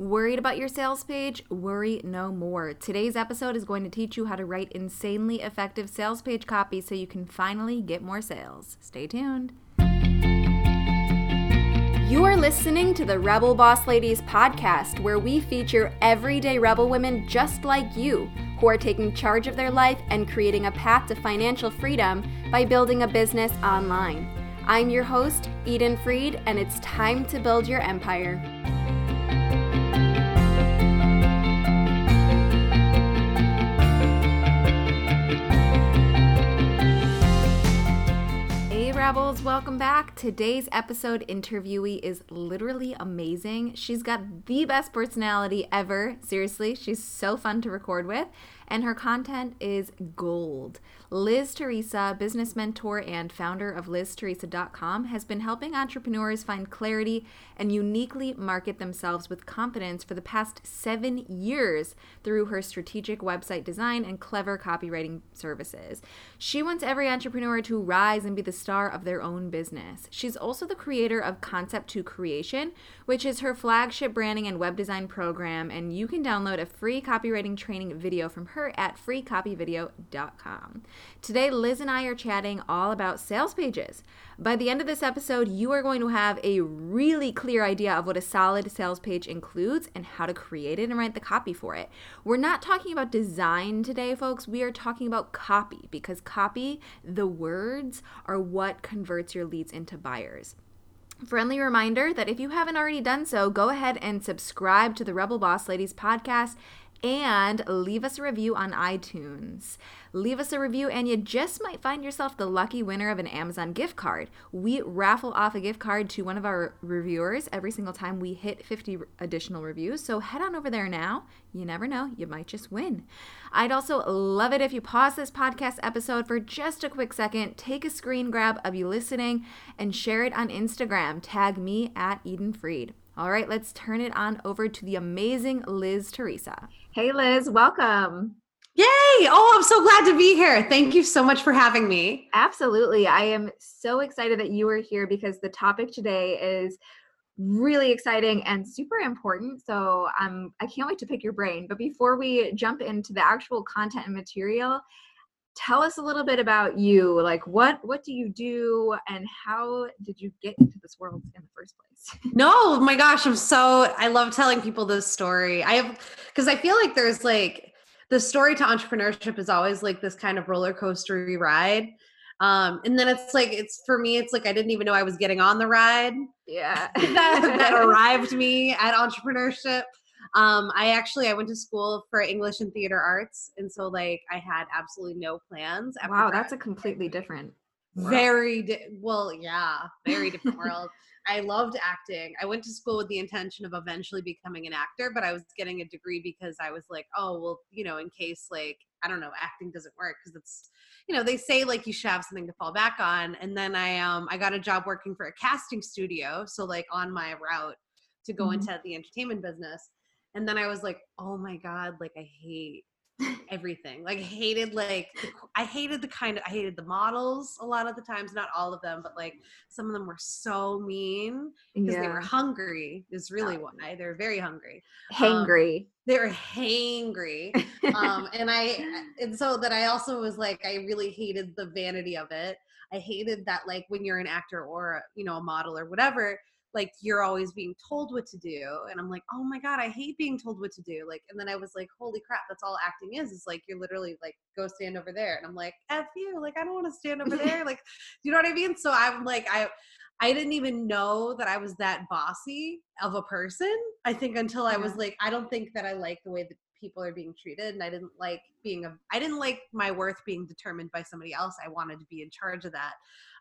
Worried about your sales page? Worry no more. Today's episode is going to teach you how to write insanely effective sales page copy so you can finally get more sales. Stay tuned. You are listening to the Rebel Boss Ladies podcast, where we feature everyday rebel women just like you who are taking charge of their life and creating a path to financial freedom by building a business online. I'm your host, Eden Fried, and it's time to build your empire. Rebels, welcome back. Today's episode interviewee is literally amazing. She's got the best personality ever. Seriously, she's so fun to record with and her content is gold. Liz Theresa, business mentor and founder of LizTheresa.com, has been helping entrepreneurs find clarity and uniquely market themselves with confidence for the past seven years through her strategic website design and clever copywriting services. She wants every entrepreneur to rise and be the star of their own business. She's also the creator of Concept to Creation, which is her flagship branding and web design program, and you can download a free copywriting training video from her at freecopyvideo.com. Today, Liz and I are chatting all about sales pages. By the end of this episode, you are going to have a really clear idea of what a solid sales page includes and how to create it and write the copy for it. We're not talking about design today, folks. We are talking about copy because copy, the words, are what converts your leads into buyers. Friendly reminder that if you haven't already done so, go ahead and subscribe to the Rebel Boss Ladies podcast and leave us a review on iTunes. Leave us a review, and you just might find yourself the lucky winner of an Amazon gift card. We raffle off a gift card to one of our reviewers every single time we hit 50 additional reviews. So head on over there now. You never know, you might just win. I'd also love it if you pause this podcast episode for just a quick second, take a screen grab of you listening, and share it on Instagram. Tag me at Eden Fried. All right, let's turn it on over to the amazing Liz Theresa. Hey, Liz, welcome. Yay! Oh, I'm so glad to be here. Thank you so much for having me. Absolutely. I am so excited that you are here because the topic today is really exciting and super important. So um, I can't wait to pick your brain. But before we jump into the actual content and material, tell us a little bit about you like what what do you do and how did you get into this world in the first place? No my gosh i'm so i love telling people this story. I have because i feel like there's like the story to entrepreneurship is always like this kind of roller coastery ride. Um, and then it's like it's for me it's like i didn't even know i was getting on the ride yeah. that, that arrived me at entrepreneurship um, I actually I went to school for English and theater arts, and so like I had absolutely no plans. wow, that's a completely different. World. Very di- well, yeah, very different world. I loved acting. I went to school with the intention of eventually becoming an actor, but I was getting a degree because I was like, oh, well, you know, in case like I don't know, acting doesn't work because it's, you know, they say like you should have something to fall back on. And then I um I got a job working for a casting studio, so like on my route to go mm-hmm. into the entertainment business and then i was like oh my god like i hate everything. Like hated like i hated the kind of i hated the models a lot of the times not all of them but like some of them were so mean because yeah. they were hungry is really why they're very hungry hangry. um, they were hangry um and i and so that i also was like i really hated the vanity of it. I hated that like when you're an actor or you know a model or whatever like you're always being told what to do and i'm like oh my god i hate being told what to do like and then i was like holy crap that's all acting is is like you're literally like go stand over there and i'm like f you like i don't want to stand over there like you know what i mean? So i'm like i i didn't even know that i was that bossy of a person i think until i was like i don't think that i like the way that people are being treated and i didn't like being a i didn't like my worth being determined by somebody else. I wanted to be in charge of that.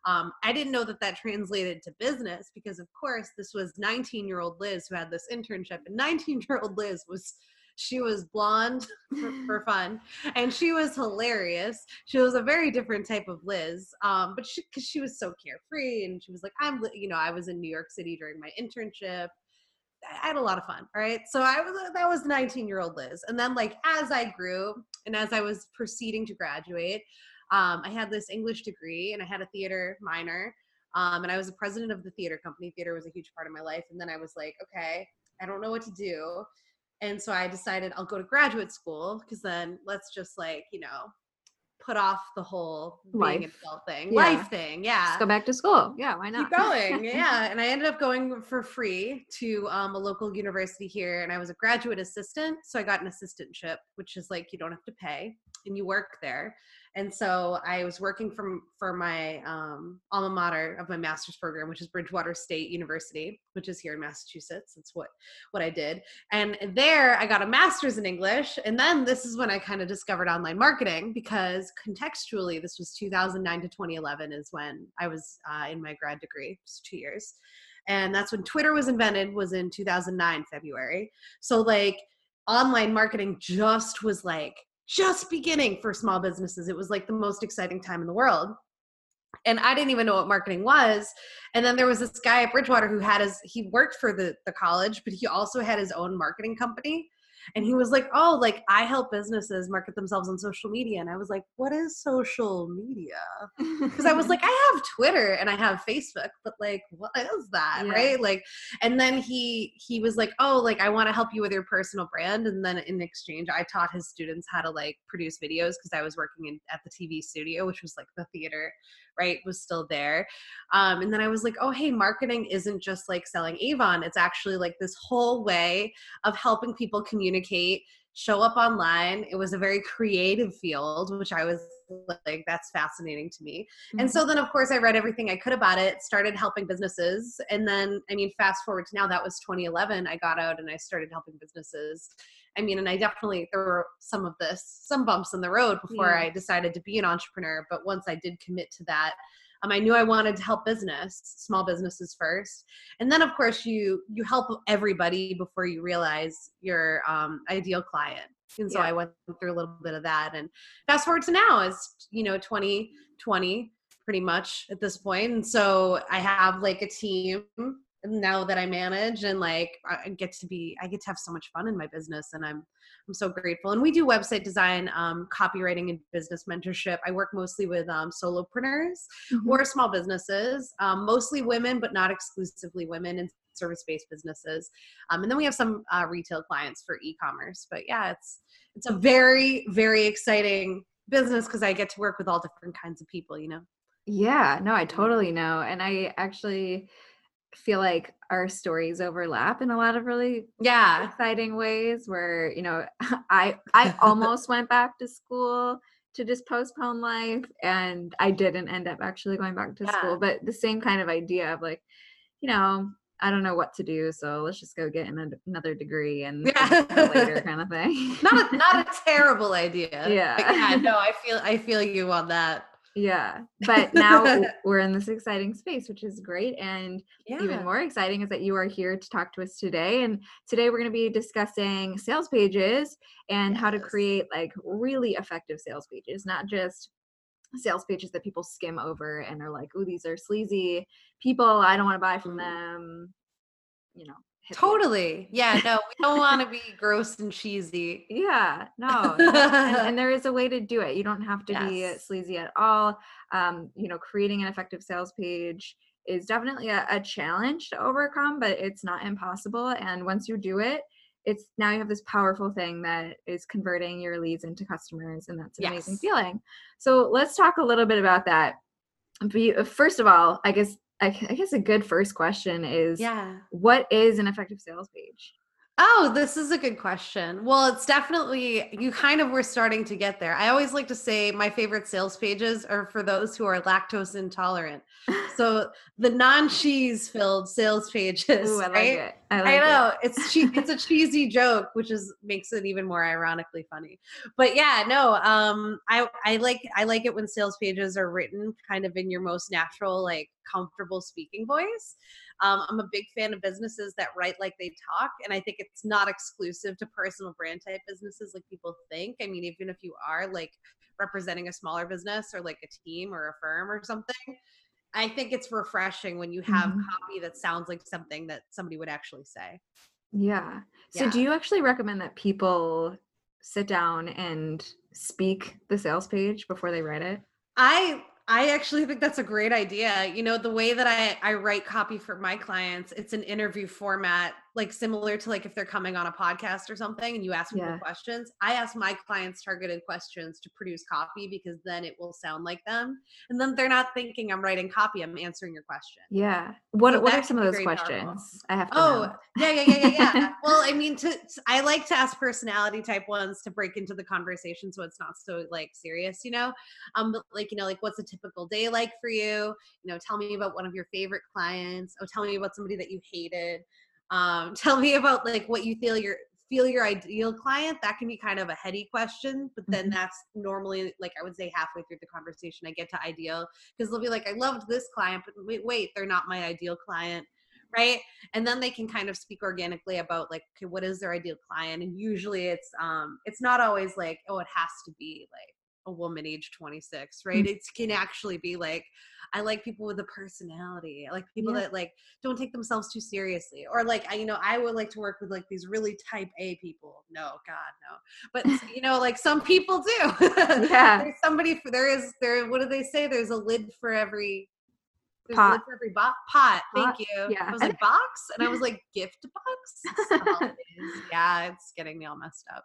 Um, I didn't know that that translated to business because, of course, this was 19 year old Liz who had this internship, and 19 year old Liz was she was blonde for, for, fun and she was hilarious. She was a very different type of liz um, but she because she was so carefree and she was like i'm you know i was in new york city during my internship i had a lot of fun right so i was that was 19 year old liz and then like as i grew and as i was proceeding to graduate um, I had this English degree and I had a theater minor. Um, and I was the president of the theater company. Theater was a huge part of my life. And then I was like, okay, I don't know what to do. And so I decided I'll go to graduate school because then let's just like, you know, put off the whole being Life. an adult thing, Yeah. life thing. Yeah. Just go back to school. Yeah, why not? Keep going. yeah. And I ended up going for free to um, a local university here and I was a graduate assistant. So I got an assistantship, which is like you don't have to pay and you work there. And so I was working from for my um, alma mater of my master's program, which is Bridgewater State University, which is here in Massachusetts. That's what what I did. And there I got a master's in English. And then this is when I kind of discovered online marketing because contextually, this was 2009 to 2011 is when I was uh, in my grad degree, two years. And that's when Twitter was invented, was in 2009, February. So like online marketing just was like just beginning for small businesses. It was like the most exciting time in the world. And I didn't even know what marketing was. And then there was this guy at Bridgewater who had his, he worked for the, the college, but he also had his own marketing company. And he was like, Oh, like I help businesses market themselves on social media. And I was like, What is social media? Because I was like, I have Twitter and I have Facebook, but like, what is that? Yeah. Right. Like, and then he he was like, Oh, like I want to help you with your personal brand. And then in exchange, I taught his students how to like produce videos because I was working in at the TV studio, which was like the theater, right? Was still there. Um, and then I was like, oh, hey, marketing isn't just like selling Avon. It's actually like this whole way of helping people communicate, show up online. It was a very creative field, which I was like, that's fascinating to me. Mm-hmm. And so then, of course, I read everything I could about it, started helping businesses. And then, I mean, fast forward to now, that was 2011. I got out and I started helping businesses. I mean, and I definitely, there were some of this, some bumps in the road before Yeah. I decided to be an entrepreneur. But once I did commit to that, um, I knew I wanted to help business, small businesses first, and then of course you you help everybody before you realize your um, ideal client. And so Yeah. I went through a little bit of that, and fast forward to now is you know 2020 pretty much at this point, and so I have like a team now that I manage, and like I get to be I get to have so much fun in my business, and I'm I'm so grateful. And we do website design, um, copywriting, and business mentorship. I work mostly with um, solopreneurs Mhm. or small businesses, um, mostly women, but not exclusively women, and service-based businesses. Um, and then we have some uh, retail clients for e-commerce. But yeah, it's it's a very very exciting business because I get to work with all different kinds of people. You know. Yeah, no, I totally know. And I actually feel like our stories overlap in a lot of really Yeah. exciting ways where, you know, I I almost went back to school to just postpone life and I didn't end up actually going back to Yeah. school, but the same kind of idea of like, you know, I don't know what to do, so let's just go get an, another degree and Yeah. figure it out later kind of thing. Not a, not a terrible idea. Yeah. Yeah. No, I feel I feel you on that. Yeah. But now we're in this exciting space, which is great. And Yeah. even more exciting is that you are here to talk to us today. And today we're going to be discussing sales pages and how to create like really effective sales pages, not just sales pages that people skim over and are like, oh, these are sleazy people. I don't want to buy from Mhm. them. You know, Totally. Yeah. No, we don't want to be gross and cheesy. Yeah, no. and, and there is a way to do it. You don't have to be sleazy at all. Um, you know, creating an effective sales page is definitely a, a challenge to overcome, but it's not impossible. And once you do it, it's now you have this powerful thing that is converting your leads into customers, and that's an amazing feeling. So let's talk a little bit about that. Be, uh, first of all, I guess I, I guess a good first question is Yeah. what is an effective sales page? Oh, this is a good question. Well, it's definitely, you kind of were starting to get there. I always like to say my favorite sales pages are for those who are lactose intolerant. So the non cheese filled sales pages. Ooh, I like right? it. I, like I it. know it's che- it's a cheesy joke, which is makes it even more ironically funny. But yeah, no, um, I I like I like it when sales pages are written kind of in your most natural, like comfortable speaking voice. Um, I'm a big fan of businesses that write like they talk, and I think it's not exclusive to personal brand type businesses like people think. I mean, even if you are like representing a smaller business or like a team or a firm or something. I think it's refreshing when you have Mhm. copy that sounds like something that somebody would actually say. Yeah. So Yeah. do you actually recommend that people sit down and speak the sales page before they write it? I I actually think that's a great idea. You know, the way that I I write copy for my clients, it's an interview format, like similar to like if they're coming on a podcast or something and you ask people Yeah. questions. I ask my clients targeted questions to produce copy because then it will sound like them. And then they're not thinking I'm writing copy, I'm answering your question. Yeah. What So what are some of those very powerful. questions? I have to Oh, yeah, yeah, yeah, yeah, yeah. well, I mean, to I like to ask personality type ones to break into the conversation, so it's not so like serious, you know. Um, but like you know, like what's a typical day like for you? You know, tell me about one of your favorite clients. Oh, tell me about somebody that you hated. Um, tell me about like what you feel your feel your ideal client. That can be kind of a heady question, but then Mhm. that's normally like I would say halfway through the conversation, I get to ideal because they'll be like, I loved this client, but wait, wait, they're not my ideal client right and then they can kind of speak organically about like okay what is their ideal client and usually it's um it's not always like oh it has to be like a woman age 26 right Mm. it can actually be like i like people with a personality i like people Yeah. that like don't take themselves too seriously or like i you know i would like to work with like these really type a people no god no but you know like some people do Yeah. there's somebody for there is there what do they say there's a lid for every there's a Pot. lid for every bo- pot thank you yeah. i was like box and i was like gift box yeah it's getting me all messed up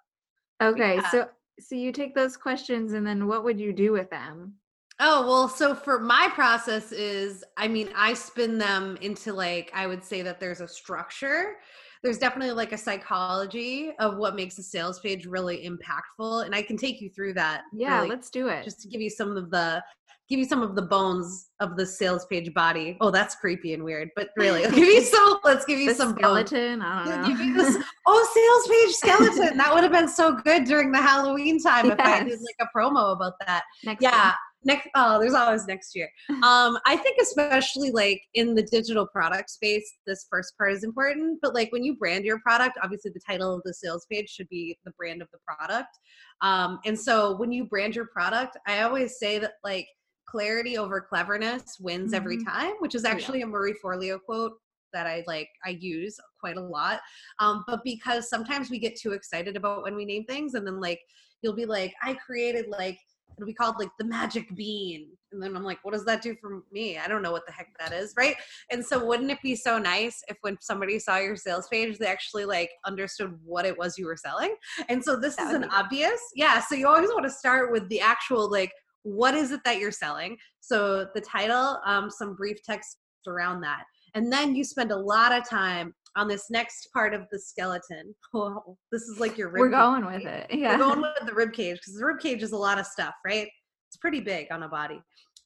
Okay. yeah. So so you take those questions and then what would you do with them? Oh, well, so for my process is, I mean, I spin them into like, I would say that there's a structure. There's definitely like a psychology of what makes a sales page really impactful. And I can take you through that. Yeah, really, let's do it. just to give you some of the give you some of the bones of the sales page body. Oh, that's creepy and weird, but really, give you some. Let's give you the some bones. skeleton. I I'll don't know. this- oh, sales page skeleton. That would have been so good during the Halloween time if I did Yes. like a promo about that Next yeah. Next oh there's always next year um i think especially like in the digital product space this first part is important but like when you brand your product obviously the title of the sales page should be the brand of the product um and so when you brand your product i always say that like clarity over cleverness wins every Mhm. time which is yeah. actually a marie forleo quote that I like I use quite a lot. Um, but because sometimes we get too excited about when we name things and then like you'll be like, I created like it'll be called like the magic bean. And then I'm like, what does that do for me? I don't know what the heck that is, right? And so wouldn't it be so nice if when somebody saw your sales page, they actually like understood what it was you were selling? And so this That is an obvious. Yeah. So you always want to start with the actual like what is it that you're selling? So the title, um, some brief text around that. And then you spend a lot of time on this next part of the skeleton. Oh, this is like your rib We're cage, going with it. Yeah. We're going with the rib cage because the rib cage is a lot of stuff, right? It's pretty big on a body.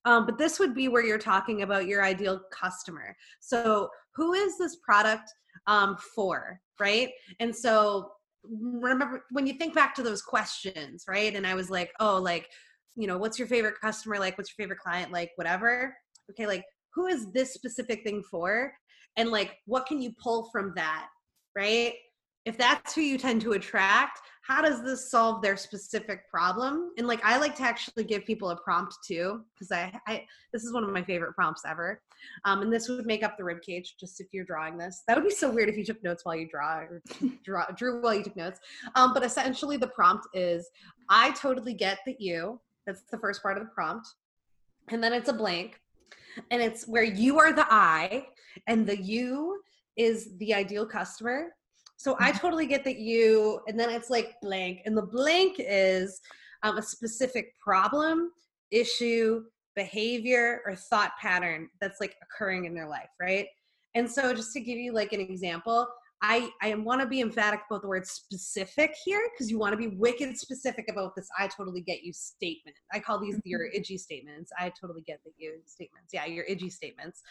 Um, but this would be where you're talking about your ideal customer. So, who is this product um, for, right? And so, remember when you think back to those questions, right? And I was like, oh, like, you know, what's your favorite customer like? What's your favorite client like? Whatever. Okay, like, who is this specific thing for? And like, what can you pull from that, right? if that's who you tend to attract how does this solve their specific problem? And like i like to actually give people a prompt too because I, I this is one of my favorite prompts ever. Um, and this would make up the rib cage just if you're drawing this. That would be so weird if you took notes while you draw or draw drew while you took notes. Um, but essentially the prompt is i totally get that you that's the first part of the prompt and then it's a blank and it's where you are the i and the you is the ideal customer so I totally get that you, and then it's like blank, and the blank is um, a specific problem, issue, behavior, or thought pattern that's like occurring in their life, right? And so just to give you like an example, I I want to be emphatic about the word specific here because you want to be wicked specific about this. I totally get you statement. I call these your idgy statements. I totally get that you statements. Yeah, your idgy statements.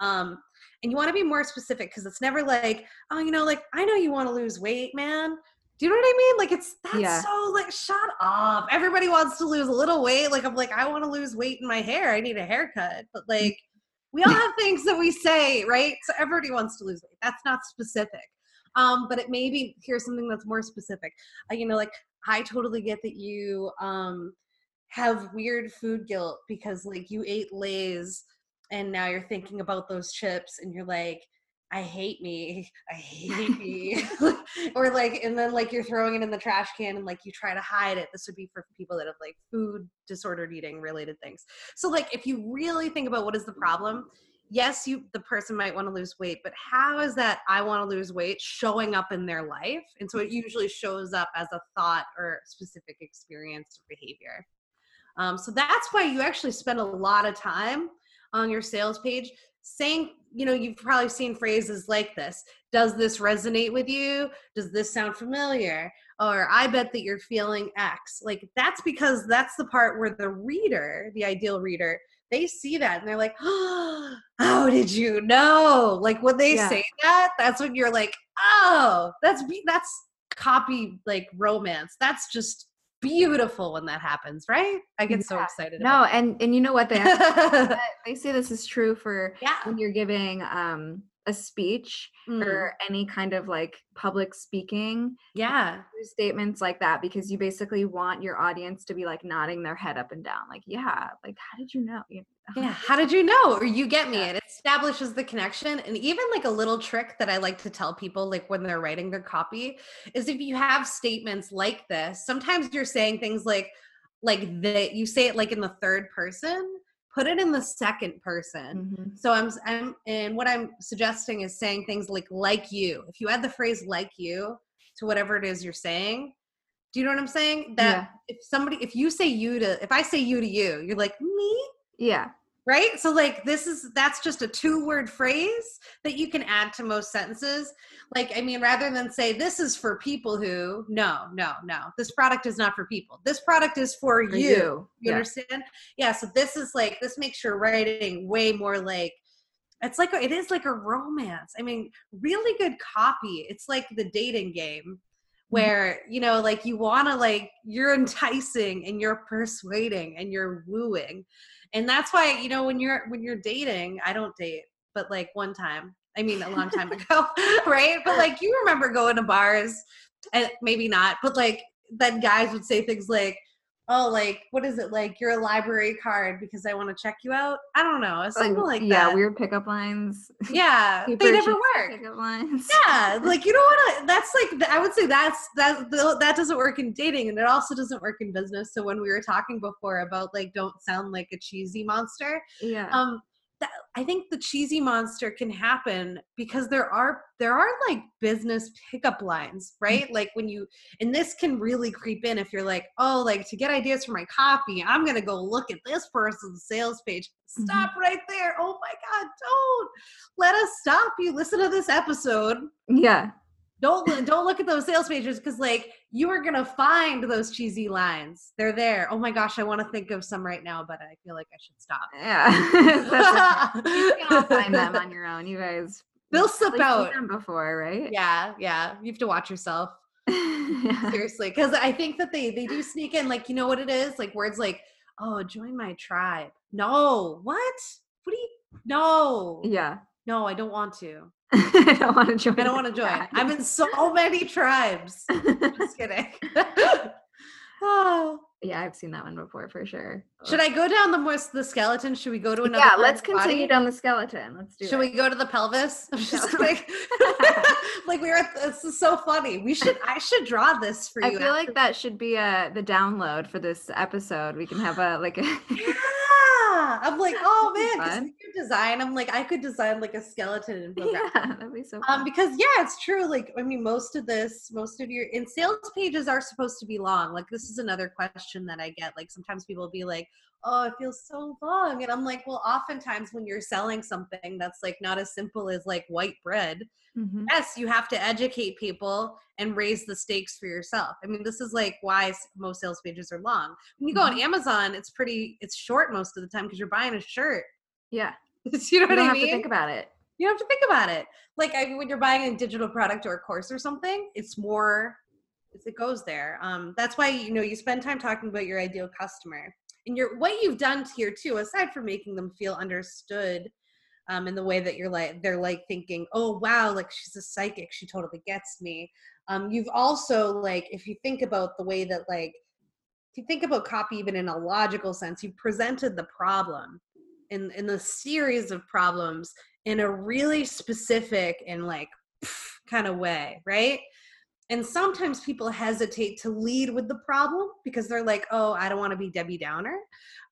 Um, and you want to be more specific because it's never like, oh, you know, like I know you want to lose weight, man. Do you know what I mean? Like it's that's Yeah. so like shut up. Everybody wants to lose a little weight. Like I'm like I want to lose weight in my hair. I need a haircut. But like we all have things that we say, right? So everybody wants to lose weight. That's not specific. Um, but it may be here's something that's more specific. Uh, you know, like I totally get that you um have weird food guilt because like you ate Lay's and now you're thinking about those chips and you're like, I hate me. I hate me. or like, and then like you're throwing it in the trash can and like you try to hide it. This would be for people that have like food disordered eating related things. So like if you really think about what is the problem, yes, you the person might want to lose weight, but how is that I want to lose weight showing up in their life? And so it usually shows up as a thought or specific experience or behavior. Um, so that's why you actually spend a lot of time on your sales page saying you know you've probably seen phrases like this does this resonate with you? Does this sound familiar? or i bet that you're feeling x. Like that's because that's the part where the reader the ideal reader they see that and they're like oh, how did you know? Like when they yeah. say that that's when you're like oh that's that's copy like romance. That's just beautiful when that happens, right? I get yeah. so excited. No, and and you know what they they say this is true for yeah. when you're giving um a speech mm. or any kind of like public speaking. Yeah. Statements like that because you basically want your audience to be like nodding their head up and down. Like, yeah, like how did you know? You know? Yeah, how did you know? Or you get me. Yeah. It establishes the connection. And even like a little trick that I like to tell people, like when they're writing their copy, is if you have statements like this, sometimes you're saying things like, like that you say it like in the third person put it in the second person. Mm-hmm. So I'm, I'm, and what I'm suggesting is saying things like, like you. If you add the phrase like you to whatever it is you're saying, do you know what I'm saying? That yeah. if somebody, if you say you to, if I say you to you, you're like, me? Yeah right? So like this is that's just a two word phrase that you can add to most sentences. Like i mean rather than say this is for people who no no no. This product is not for people. This product is for, for you. you, you yeah. understand? Yeah so this is like this makes your writing way more like it's like a, it is like a romance. I mean really good copy. It's like the dating game. Mm-hmm. where you know like you want to like you're enticing and you're persuading and you're wooing. And that's why you know when you're when you're dating i don't date but like one time i mean a long time ago right? But like you remember going to bars and maybe not but like then guys would say things like oh, like what is it like? You're a library card because I want to check you out. I don't know, something like, like yeah, that. weird pickup lines. Yeah, they never work. Pickup lines. Yeah, like you don't want to. That's like I would say that's that that doesn't work in dating, and it also doesn't work in business. So when we were talking before about like don't sound like a cheesy monster, yeah, um, that, I think the cheesy monster can happen because there are there are like business pickup lines, right? Like when you and this can really creep in if you're like, oh, like to get ideas for my copy, I'm gonna go look at this person's sales page. Stop mm-hmm. right there. Oh my god, don't let us stop you. Listen to this episode. Yeah don't don't look at those sales pages because like you are gonna find those cheesy lines. They're there. Oh my gosh i want to think of some right now but i feel like i should stop. Yeah you can all find them on your own you guys. They'll slip out. before right? Yeah yeah. You have to watch yourself. Yeah. seriously because i think that they they do sneak in like you know what it is? Like words like oh join my tribe. No. What? What do you no. Yeah. No i don't want to I don't want to join. I don't want to join. I'm in so many tribes. Just kidding. oh. Yeah, I've seen that one before for sure. Should I go down the more the skeleton? Should we go to another? Yeah, let's continue body? down the skeleton. Let's do. Should it. we go to the pelvis? I'm just like, like we were. At, this is so funny. We should. I should draw this for you. I feel after. like that should be a uh, the download for this episode. We can have a like a. yeah. I'm like, oh man, design. I'm like, I could design like a skeleton Yeah, that'd be so. Um, fun. Um, because yeah, it's true. Like, I mean, most of this, most of your in sales pages are supposed to be long. Like, this is another question that I get. Like, sometimes people will be like, oh, it feels so long, and I'm like, well, oftentimes when you're selling something that's like not as simple as like white bread. Mm-hmm. Yes, you have to educate people and raise the stakes for yourself. I mean, this is like why most sales pages are long. When you go mm-hmm. on Amazon, it's pretty, it's short most of the time because you're buying a shirt. Yeah. you know what you I mean? have to think about it. You don't have to think about it. Like I, when you're buying a digital product or a course or something, it's more, it goes there. Um, that's why you know you spend time talking about your ideal customer and your what you've done here too. Aside from making them feel understood, um, in the way that you're like they're like thinking, oh wow, like she's a psychic, she totally gets me. Um, you've also like if you think about the way that like if you think about copy even in a logical sense, you presented the problem in in the series of problems in a really specific and like kind of way, right? And sometimes people hesitate to lead with the problem because they're like, oh, I don't want to be Debbie Downer.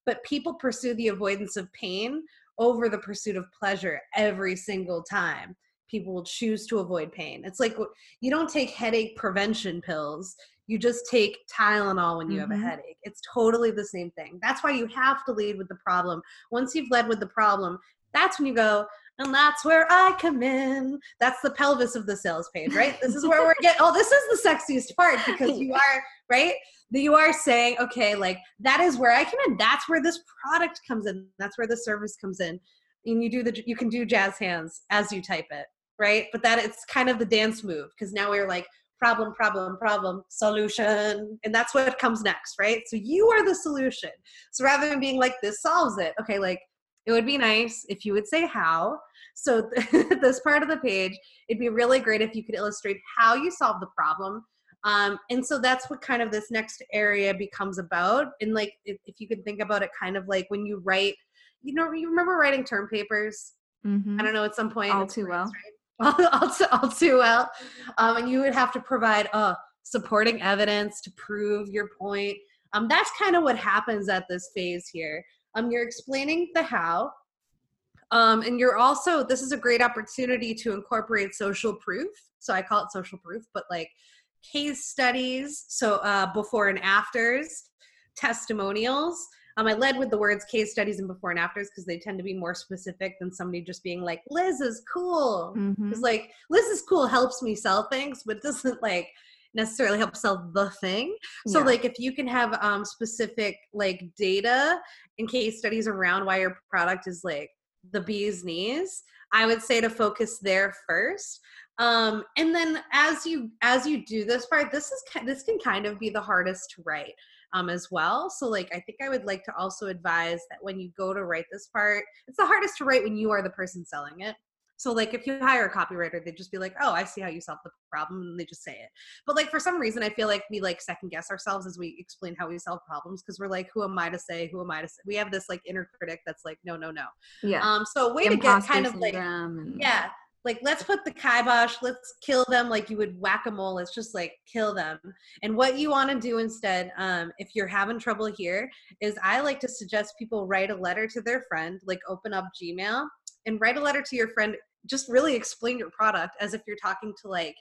But people pursue the avoidance of pain over the pursuit of pleasure every single time. People will choose to avoid pain. It's like you don't take headache prevention pills, you just take Tylenol when you mm-hmm. have a mm-hmm. headache. It's totally the same thing. That's why you have to lead with the problem. Once you've led with the problem, that's when you go, and that's where I come in. That's the pelvis of the sales page, right? This is where we're getting. Oh, this is the sexiest part because you are right. That you are saying, okay, like that is where I come in. That's where this product comes in. That's where the service comes in. And you do the you can do jazz hands as you type it, right? But that it's kind of the dance move because now we're like problem, problem, problem, solution, and that's what comes next, right? So you are the solution. So rather than being like this solves it, okay, like it would be nice if you would say how. So this part of the page, it'd be really great if you could illustrate how you solve the problem. Um, and so that's what kind of this next area becomes about. And like, if, if you could think about it kind of like when you write, you know, you remember writing term papers? Mm-hmm. I don't know, at some point. All too well. Right? all, too, all too well. Um, and you would have to provide uh, supporting evidence to prove your point. Um, that's kind of what happens at this phase here. Um, you're explaining the how, um, and you're also this is a great opportunity to incorporate social proof. So I call it social proof, but like case studies, so uh, before and afters, testimonials. Um, I led with the words case studies and before and afters because they tend to be more specific than somebody just being like, Liz is cool. Because mm-hmm. like Liz is cool helps me sell things, but doesn't like necessarily help sell the thing. So yeah. like if you can have um specific like data and case studies around why your product is like the bee's knees, I would say to focus there first. Um and then as you as you do this part, this is this can kind of be the hardest to write um, as well. So, like, I think I would like to also advise that when you go to write this part, it's the hardest to write when you are the person selling it. So like if you hire a copywriter, they'd just be like, "Oh, I see how you solve the problem," and they just say it. But like for some reason, I feel like we like second guess ourselves as we explain how we solve problems because we're like, "Who am I to say? Who am I to say?" We have this like inner critic that's like, "No, no, no." Yeah. Um. So a way to get kind of like, and- yeah, like let's put the kibosh, let's kill them like you would whack a mole. Let's just like kill them. And what you want to do instead, um, if you're having trouble here, is I like to suggest people write a letter to their friend, like open up Gmail and write a letter to your friend just really explain your product as if you're talking to like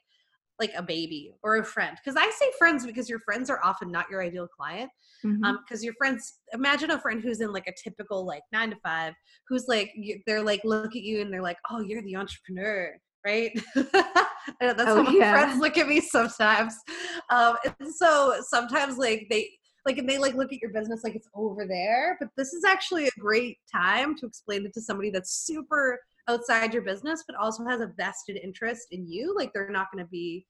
like a baby or a friend because i say friends because your friends are often not your ideal client mm-hmm. um because your friends imagine a friend who's in like a typical like nine to five who's like they're like look at you and they're like oh you're the entrepreneur right that's oh, how yeah. my friends look at me sometimes um and so sometimes like they like and they like look at your business like it's over there but this is actually a great time to explain it to somebody that's super outside your business but also has a vested interest in you like they're not going to be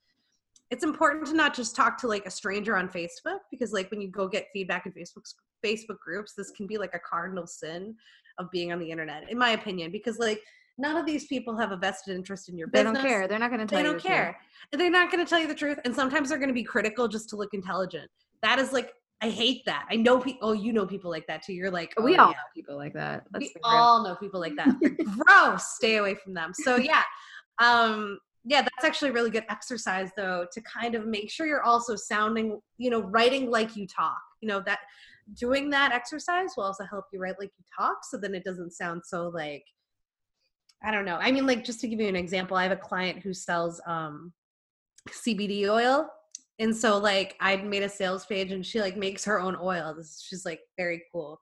it's important to not just talk to like a stranger on facebook because like when you go get feedback in facebook facebook groups this can be like a cardinal sin of being on the internet in my opinion because like none of these people have a vested interest in your business. They don't care. They're not going to tell they you. They don't care. Truth. They're not going to tell you the truth. And sometimes they're going to be critical just to look intelligent. That is like I hate that. I know people. Oh, you know people like that too. You're like, oh, we all yeah. know people like that. We all know people like that. gross. Stay away from them. So yeah, um, yeah, that's actually a really good exercise though to kind of make sure you're also sounding, you know, writing like you talk. You know that doing that exercise will also help you write like you talk, so then it doesn't sound so like. I don't know. I mean, like just to give you an example, I have a client who sells um, CBD oil and so like I made a sales page and she like makes her own oil. This she's like very cool.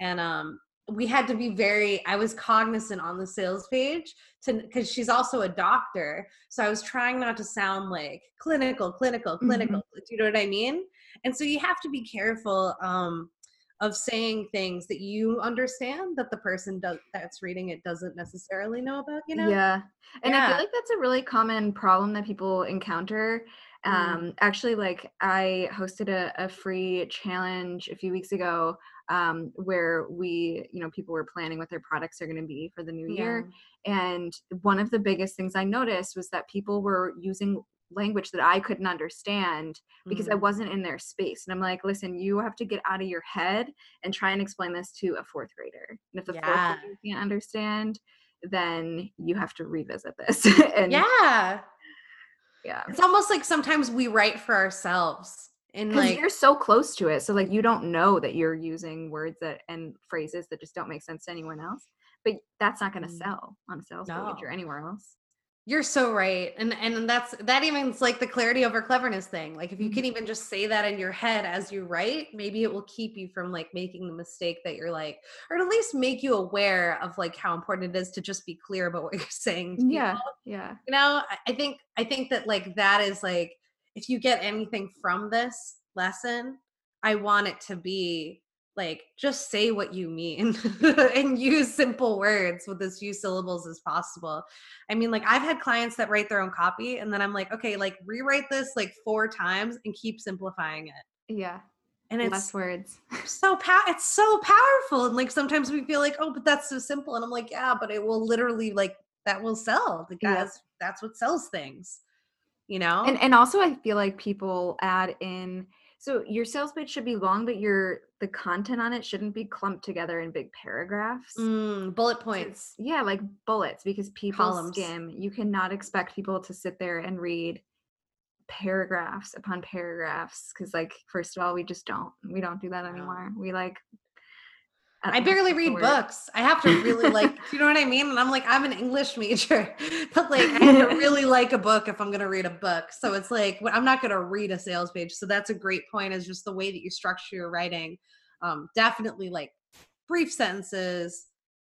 And um we had to be very I was cognizant on the sales page to cuz she's also a doctor. So I was trying not to sound like clinical, clinical, clinical. Mm-hmm. Do you know what I mean? And so you have to be careful um of saying things that you understand that the person does that's reading it doesn't necessarily know about you know yeah and yeah. i feel like that's a really common problem that people encounter Mm. Um, actually, like I hosted a, a free challenge a few weeks ago um, where we, you know, people were planning what their products are going to be for the new yeah. year. And one of the biggest things I noticed was that people were using language that I couldn't understand because mm-hmm. I wasn't in their space. And I'm like, listen, you have to get out of your head and try and explain this to a fourth grader. And if the yeah. fourth grader can't understand, then you have to revisit this. and yeah. Yeah. It's almost like sometimes we write for ourselves. And like you're so close to it. So like you don't know that you're using words that and phrases that just don't make sense to anyone else. But that's not gonna Mm. sell on a sales page or anywhere else. You're so right. And and that's that even's like the clarity over cleverness thing. Like if you can mm-hmm. even just say that in your head as you write, maybe it will keep you from like making the mistake that you're like or at least make you aware of like how important it is to just be clear about what you're saying. to Yeah. people. Yeah. You know, I think I think that like that is like if you get anything from this lesson, I want it to be like just say what you mean and use simple words with as few syllables as possible. I mean, like I've had clients that write their own copy and then I'm like, okay, like rewrite this like four times and keep simplifying it. Yeah. And it's Less words. so pow- it's so powerful. And like sometimes we feel like, oh, but that's so simple. And I'm like, yeah, but it will literally like that will sell. The Yeah. guys, that's what sells things. You know? And and also I feel like people add in so your sales pitch should be long, but your the content on it shouldn't be clumped together in big paragraphs. Mm, bullet So points. Yeah, like bullets because people Columns. skim. You cannot expect people to sit there and read paragraphs upon paragraphs because like first of all we just don't we don't do that anymore we like I barely read word. books. I have to really like, do you know what I mean? And I'm like, I'm an English major, but like, I have to really like a book if I'm going to read a book. So it's like, I'm not going to read a sales page. So that's a great point is just the way that you structure your writing. Um, definitely like brief sentences,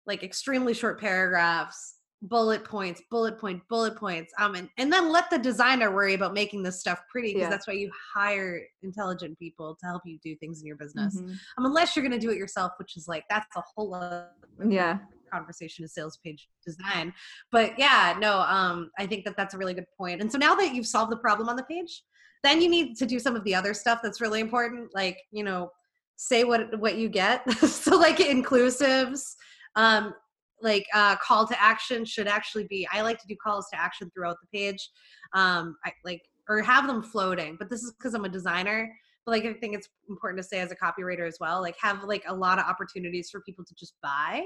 like extremely short paragraphs, bullet points, bullet point, bullet points. Um, and, and then let the designer worry about making this stuff pretty because Yeah. that's why you hire intelligent people to help you do things in your business Mhm. um, unless you're going to do it yourself, which is like that's a whole other yeah conversation of sales page design. But yeah, no, um, I think that that's a really good point. And so now that you've solved the problem on the page, then you need to do some of the other stuff that's really important, like you know, say what what you get. so like inclusives, um, like uh, call to action should actually be. I like to do calls to action throughout the page, um, I like or have them floating. But this is because I'm a designer but like i think it's important to say as a copywriter as well like have like a lot of opportunities for people to just buy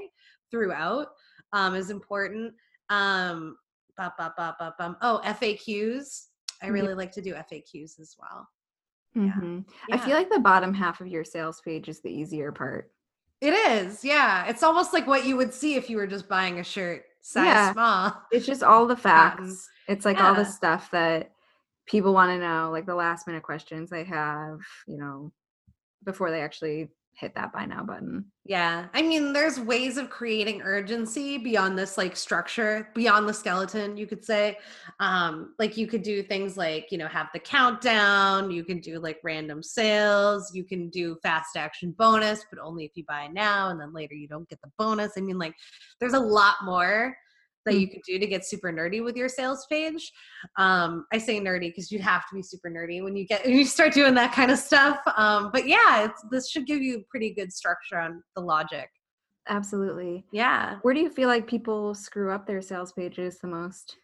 throughout um is important um bop, bop, bop, bop, bum. oh faqs i Yeah. really like to do faqs as well Yeah. Mhm. i feel like the bottom half of your sales page is the easier part it is yeah it's almost like what you would see if you were just buying a shirt size Yeah. small it's just all the Cotton. Um, facts it's like all the stuff that people want to know like the last minute questions they have you know before they actually hit that buy now button Yeah. I mean, there's ways of creating urgency beyond this like structure, beyond the skeleton, you could say. Um, like you could do things like, you know, have the countdown, you can do like random sales, you can do fast action bonus, but only if you buy now and then later you don't get the bonus. I mean, like there's a lot more that you could do to get super nerdy with your sales page. Um, I say nerdy because you'd have to be super nerdy when you get when you start doing that kind of stuff. Um, but yeah, it's, this should give you pretty good structure on the logic. absolutely Yeah, where do you feel like people screw up their sales pages the most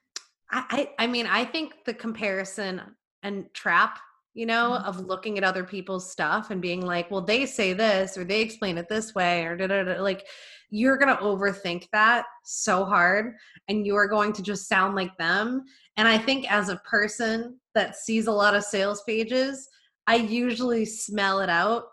I, I I mean I think the comparison and trap, you know, Mhm. of looking at other people's stuff and being like, well, they say this or they explain it this way or da, da, da, like you're gonna overthink that so hard and you are going to just sound like them. And I think as a person that sees a lot of sales pages, I usually smell it out.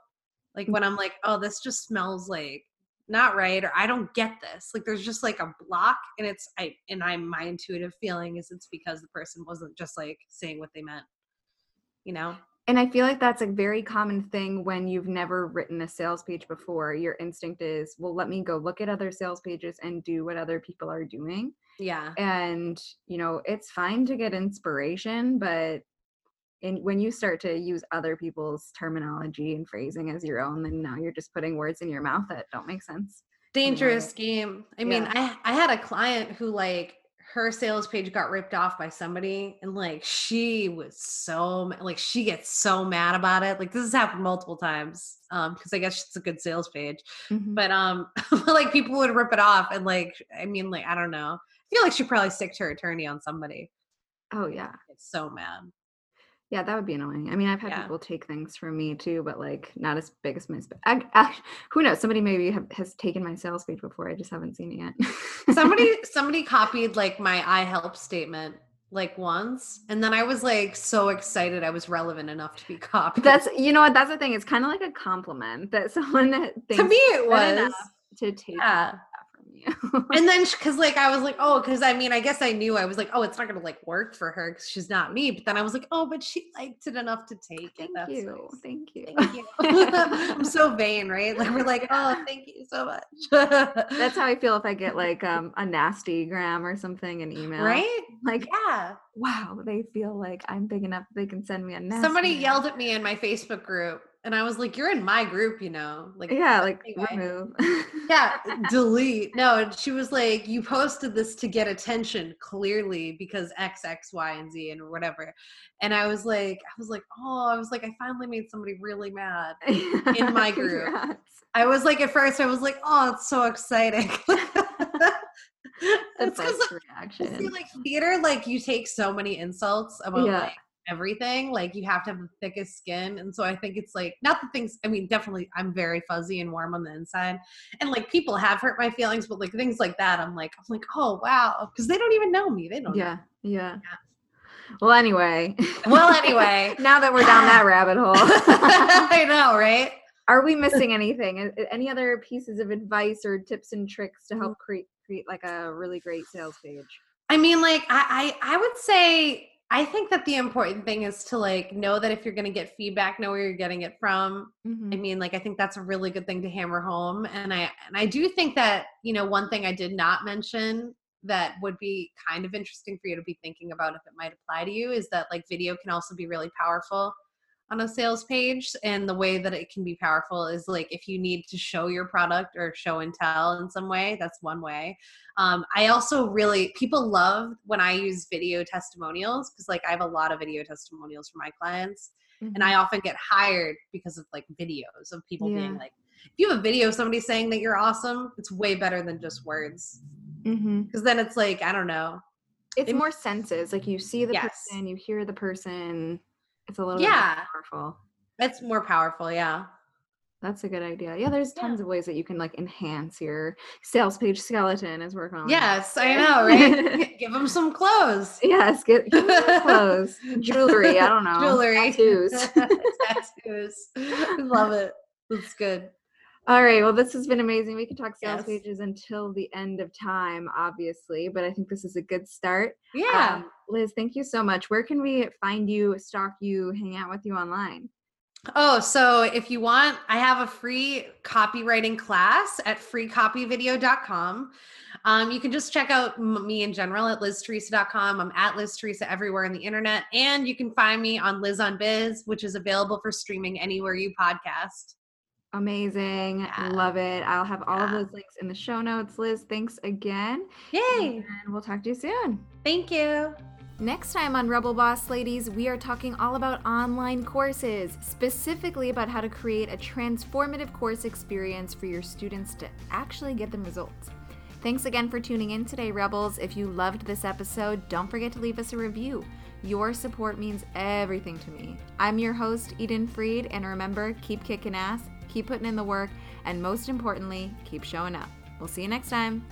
Like mm. when I'm like, oh, this just smells like not right or I don't get this. Like there's just like a block and it's I and I'm my intuitive feeling is it's because the person wasn't just like saying what they meant. You know? And I feel like that's a very common thing when you've never written a sales page before. Your instinct is, well, let me go look at other sales pages and do what other people are doing. Yeah. And, you know, it's fine to get inspiration, but in, when you start to use other people's terminology and phrasing as your own, then now you're just putting words in your mouth that don't make sense. Dangerous game. I mean, Yeah. I I had a client who like her sales page got ripped off by somebody and like she was so like she gets so mad about it. Like this has happened multiple times. Um because I guess it's a good sales page. Mhm. but um like people would rip it off and like i mean like i don't know i feel like she probably stick her attorney on somebody oh, yeah. it's so mad Yeah, that would be annoying. I mean, I've had Yeah. people take things from me too, but like not as big as my. Sp- I, I, who knows? Somebody maybe have, has taken my sales page before. I just haven't seen it yet. somebody somebody copied like my I help statement like once, and then I was like so excited I was relevant enough to be copied. That's you know what? That's the thing. It's kind of like a compliment that someone that thinks to me it was. enough to take Yeah. that from you. And then, because like I was like, oh, because I mean, I guess I knew I was like, oh, it's not gonna like work for her because she's not me. But then I was like, oh, but she liked it enough to take it. Thank That's you. nice. Thank you. Thank you. I'm so vain, right? Like we're like, oh, thank you so much. That's how I feel if I get like um a nasty gram or something an email. right. Like, Yeah. wow, they feel like I'm big enough they can send me a nasty Somebody gram. yelled at me in my Facebook group, and I was like, "You're in my group, you know." Like, Yeah, like anyway. remove. yeah, delete. No, and she was like, "You posted this to get attention, clearly because X, X, Y, and Z, and whatever." And I was like, I was like, oh, I was like, I finally made somebody really mad. in my group. I was like, at first, I was like, oh, it's so exciting. That's because like, reaction. see, like theater, like you take so many insults about Yeah. like everything. Like you have to have the thickest skin, and so I think it's like not the things. I mean, definitely, I'm very fuzzy and warm on the inside, and like people have hurt my feelings, but like things like that, I'm like, I'm like, oh wow, because they don't even know me. They don't. know yeah, yeah. Well, anyway. Well, anyway. now that we're down that rabbit hole, I know, right? are we missing anything? Any other pieces of advice or tips and tricks to Mm. help create create like a really great sales page? I mean, like I, I I would say I think that the important thing is to like know that if you're gonna get feedback, know where you're getting it from. I mm-hmm. mean, like I think that's a really good thing to hammer home. And I and I do think that, you know, one thing I did not mention that would be kind of interesting for you to be thinking about if it might apply to you is that like video can also be really powerful on a sales page and the way that it can be powerful is like if you need to show your product or show and tell in some way that's one way um, i also really people love when i use video testimonials because like i have a lot of video testimonials for my clients and i often get hired because of like videos of people being like if you have a video of somebody saying that you're awesome it's way better than just words Mm-hmm. because then it's like i don't know It's It- more senses. Like you see the Yes. person, you hear the person. It's a little Yeah. powerful. it's more powerful yeah That's a good idea. Yeah, there's Yeah. tons of ways that you can like enhance your sales page skeleton as we're calling yes i know right give them some clothes Yes, get, clothes, jewelry. I don't know, Jewelry. tattoos. tattoos love it that's good All right. Well, this has been amazing. We could talk sales Yes. pages until the end of time, obviously, but I think this is a good start. yeah Um, Liz, thank you so much. Where can we find you, stalk you, hang out with you online? Oh, so if you want, I have a free copywriting class at freecopyvideo.com. Um, you can just check out m- me in general at liztheresa.com. I'm at Liz Theresa everywhere on the internet. And you can find me on Liz on Biz, which is available for streaming anywhere you podcast. Amazing. Yeah. Love it. I'll have all of those links in the show notes. Liz, thanks again. Yay. And we'll talk to you soon. Thank you. Next time on Rebel Boss Ladies, we are talking all about online courses, specifically about how to create a transformative course experience for your students to actually get them results. Thanks again for tuning in today, Rebels. If you loved this episode, don't forget to leave us a review. Your support means everything to me. I'm your host, Eden Fried, and remember, keep kicking ass, keep putting in the work, and most importantly, keep showing up. We'll see you next time.